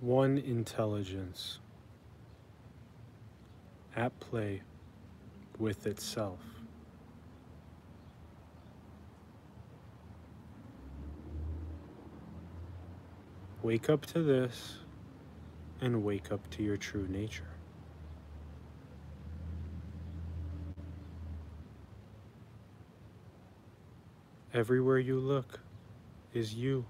one intelligence at play with itself. Wake up to this and wake up to your true nature. Everywhere you look is you.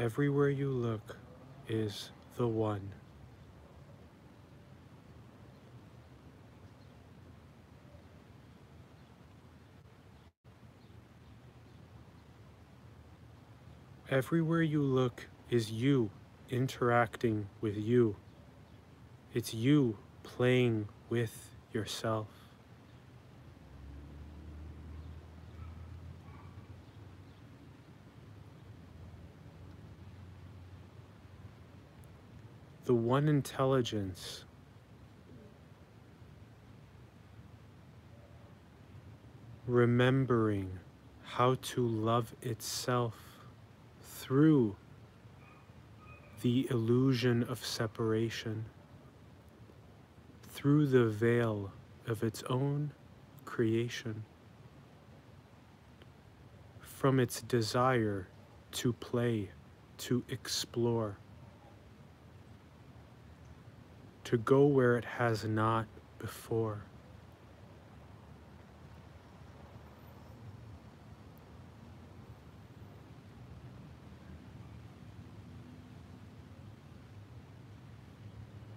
Everywhere you look is the one. Everywhere you look is you interacting with you. It's you playing with yourself. The one intelligence remembering how to love itself through the illusion of separation, through the veil of its own creation, from its desire to play, to explore, to go where it has not before.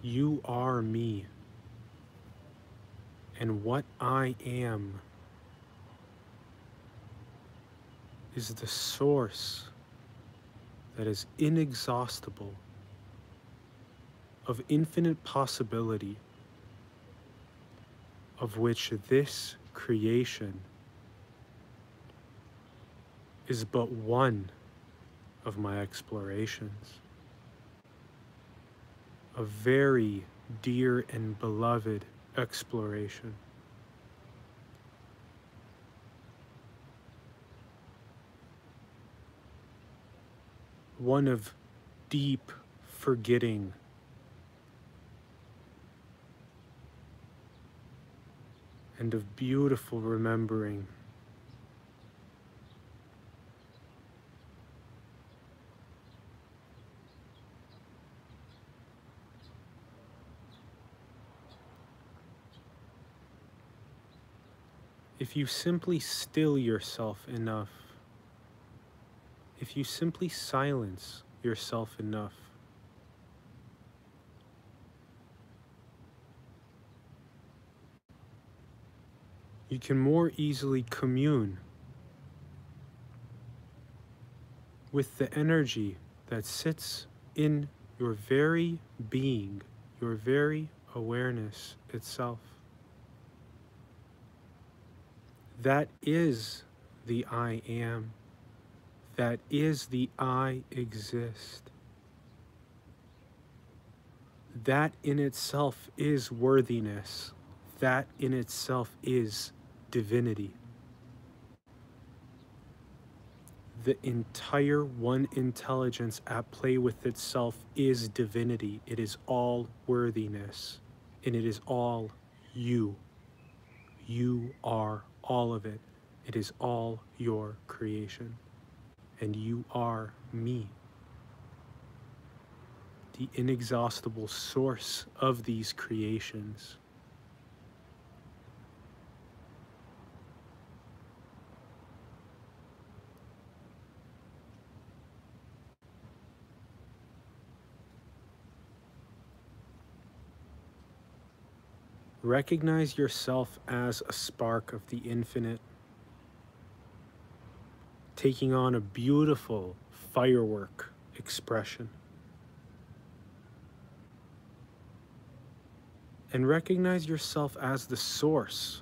You are me. And what I am is the source that is inexhaustible of infinite possibility of which this creation is but one of my explorations a very dear and beloved exploration. One of deep forgetting. And of beautiful remembering. if you simply still yourself enough, if you simply silence yourself enough, you can more easily commune with the energy that sits in your very being, your very awareness itself. That is the I am. That is the I exist. That in itself is worthiness. That in itself is divinity. The entire one intelligence at play with itself is divinity. It is all worthiness. And it is all you. You are all of it. It is all your creation. And you are me. The inexhaustible source of these creations. Recognize yourself as a spark of the infinite, taking on a beautiful firework expression. And recognize yourself as the source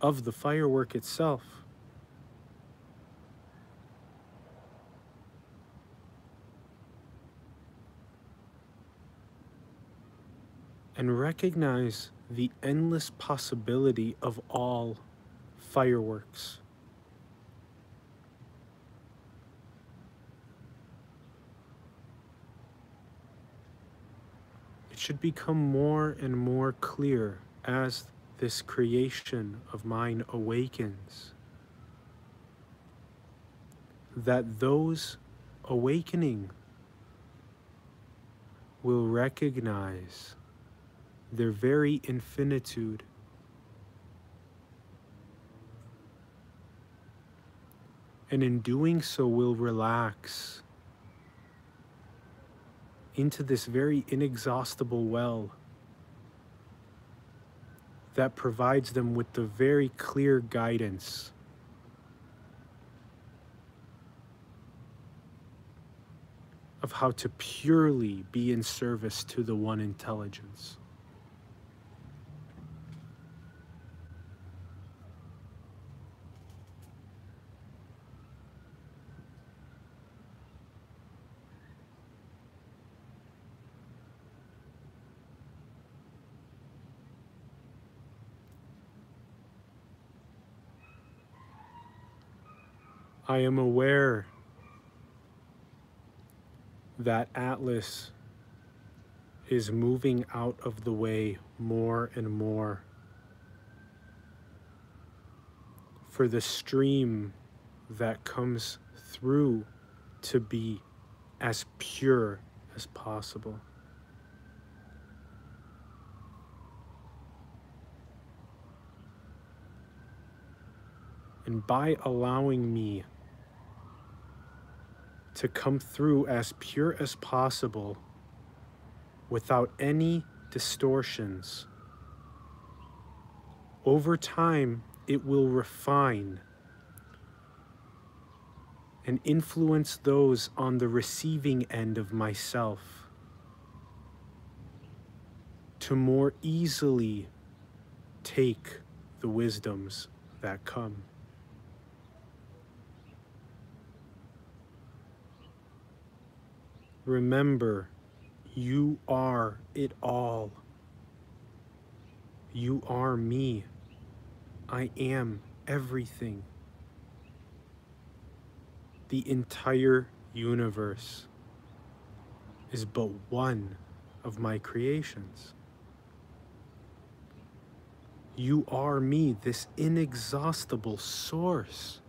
of the firework itself. And recognize the endless possibility of all fireworks. It should become more and more clear as this creation of mine awakens that those awakening will recognize their very infinitude. And in doing so, will relax into this very inexhaustible well that provides them with the very clear guidance of how to purely be in service to the one intelligence. I am aware that Atlas is moving out of the way more and more for the stream that comes through to be as pure as possible. And by allowing me to come through as pure as possible without any distortions. Over time, it will refine and influence those on the receiving end of myself to more easily take the wisdoms that come. Remember, you are it all. You are me. I am everything. The entire universe is but one of my creations. You are me, this inexhaustible source.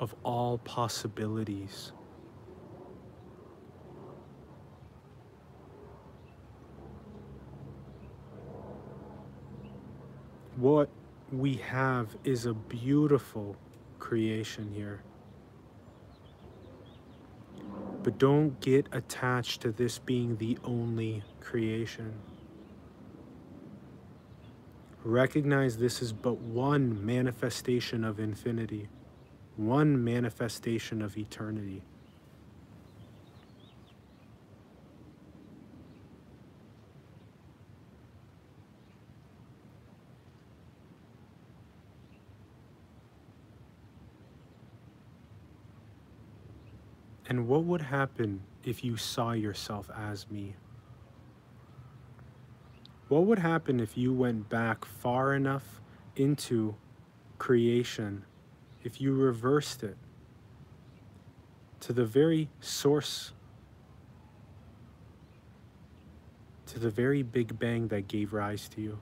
Of all possibilities. What we have is a beautiful creation here. But don't get attached to this being the only creation. Recognize this is but one manifestation of infinity one manifestation of eternity. And what would happen if you saw yourself as me? What would happen if you went back far enough into creation if you reversed it to the very source, to the very Big Bang that gave rise to you.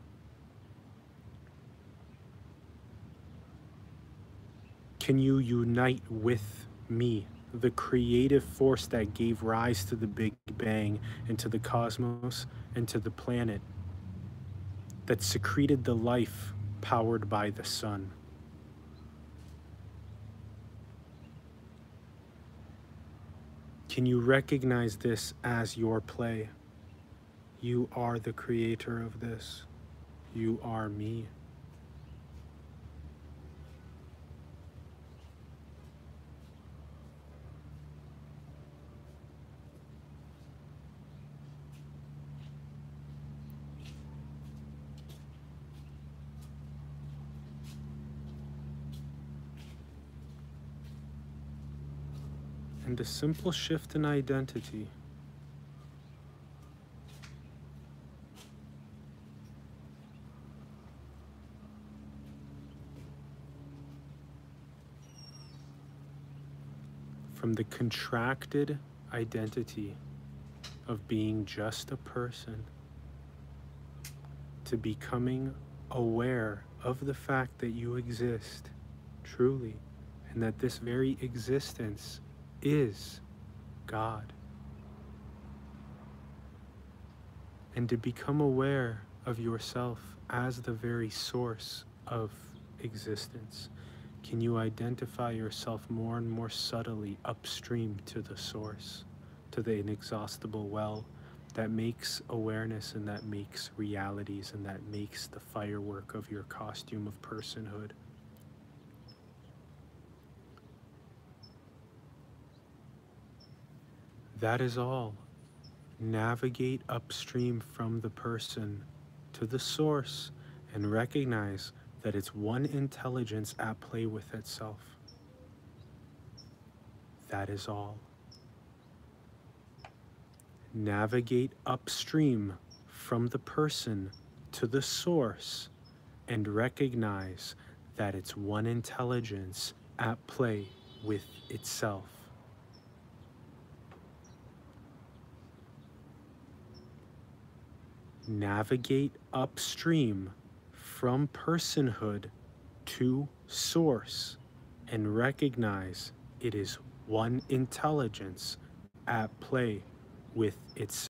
Can you unite with me, the creative force that gave rise to the Big Bang and to the cosmos and to the planet that secreted the life powered by the sun? Can you recognize this as your play? You are the creator of this. You are me. And a simple shift in identity. from the contracted identity of being just a person to becoming aware of the fact that you exist truly and that this very existence is God. And to become aware of yourself as the very source of existence. Can you identify yourself more and more subtly upstream to the source, to the inexhaustible well that makes awareness and that makes realities and that makes the firework of your costume of personhood? That is all. Navigate upstream from the person to the source and recognize that it's one intelligence at play with itself. That is all. Navigate upstream from the person to the source and recognize that it's one intelligence at play with itself. Navigate upstream from personhood to source and recognize it is one intelligence at play with itself.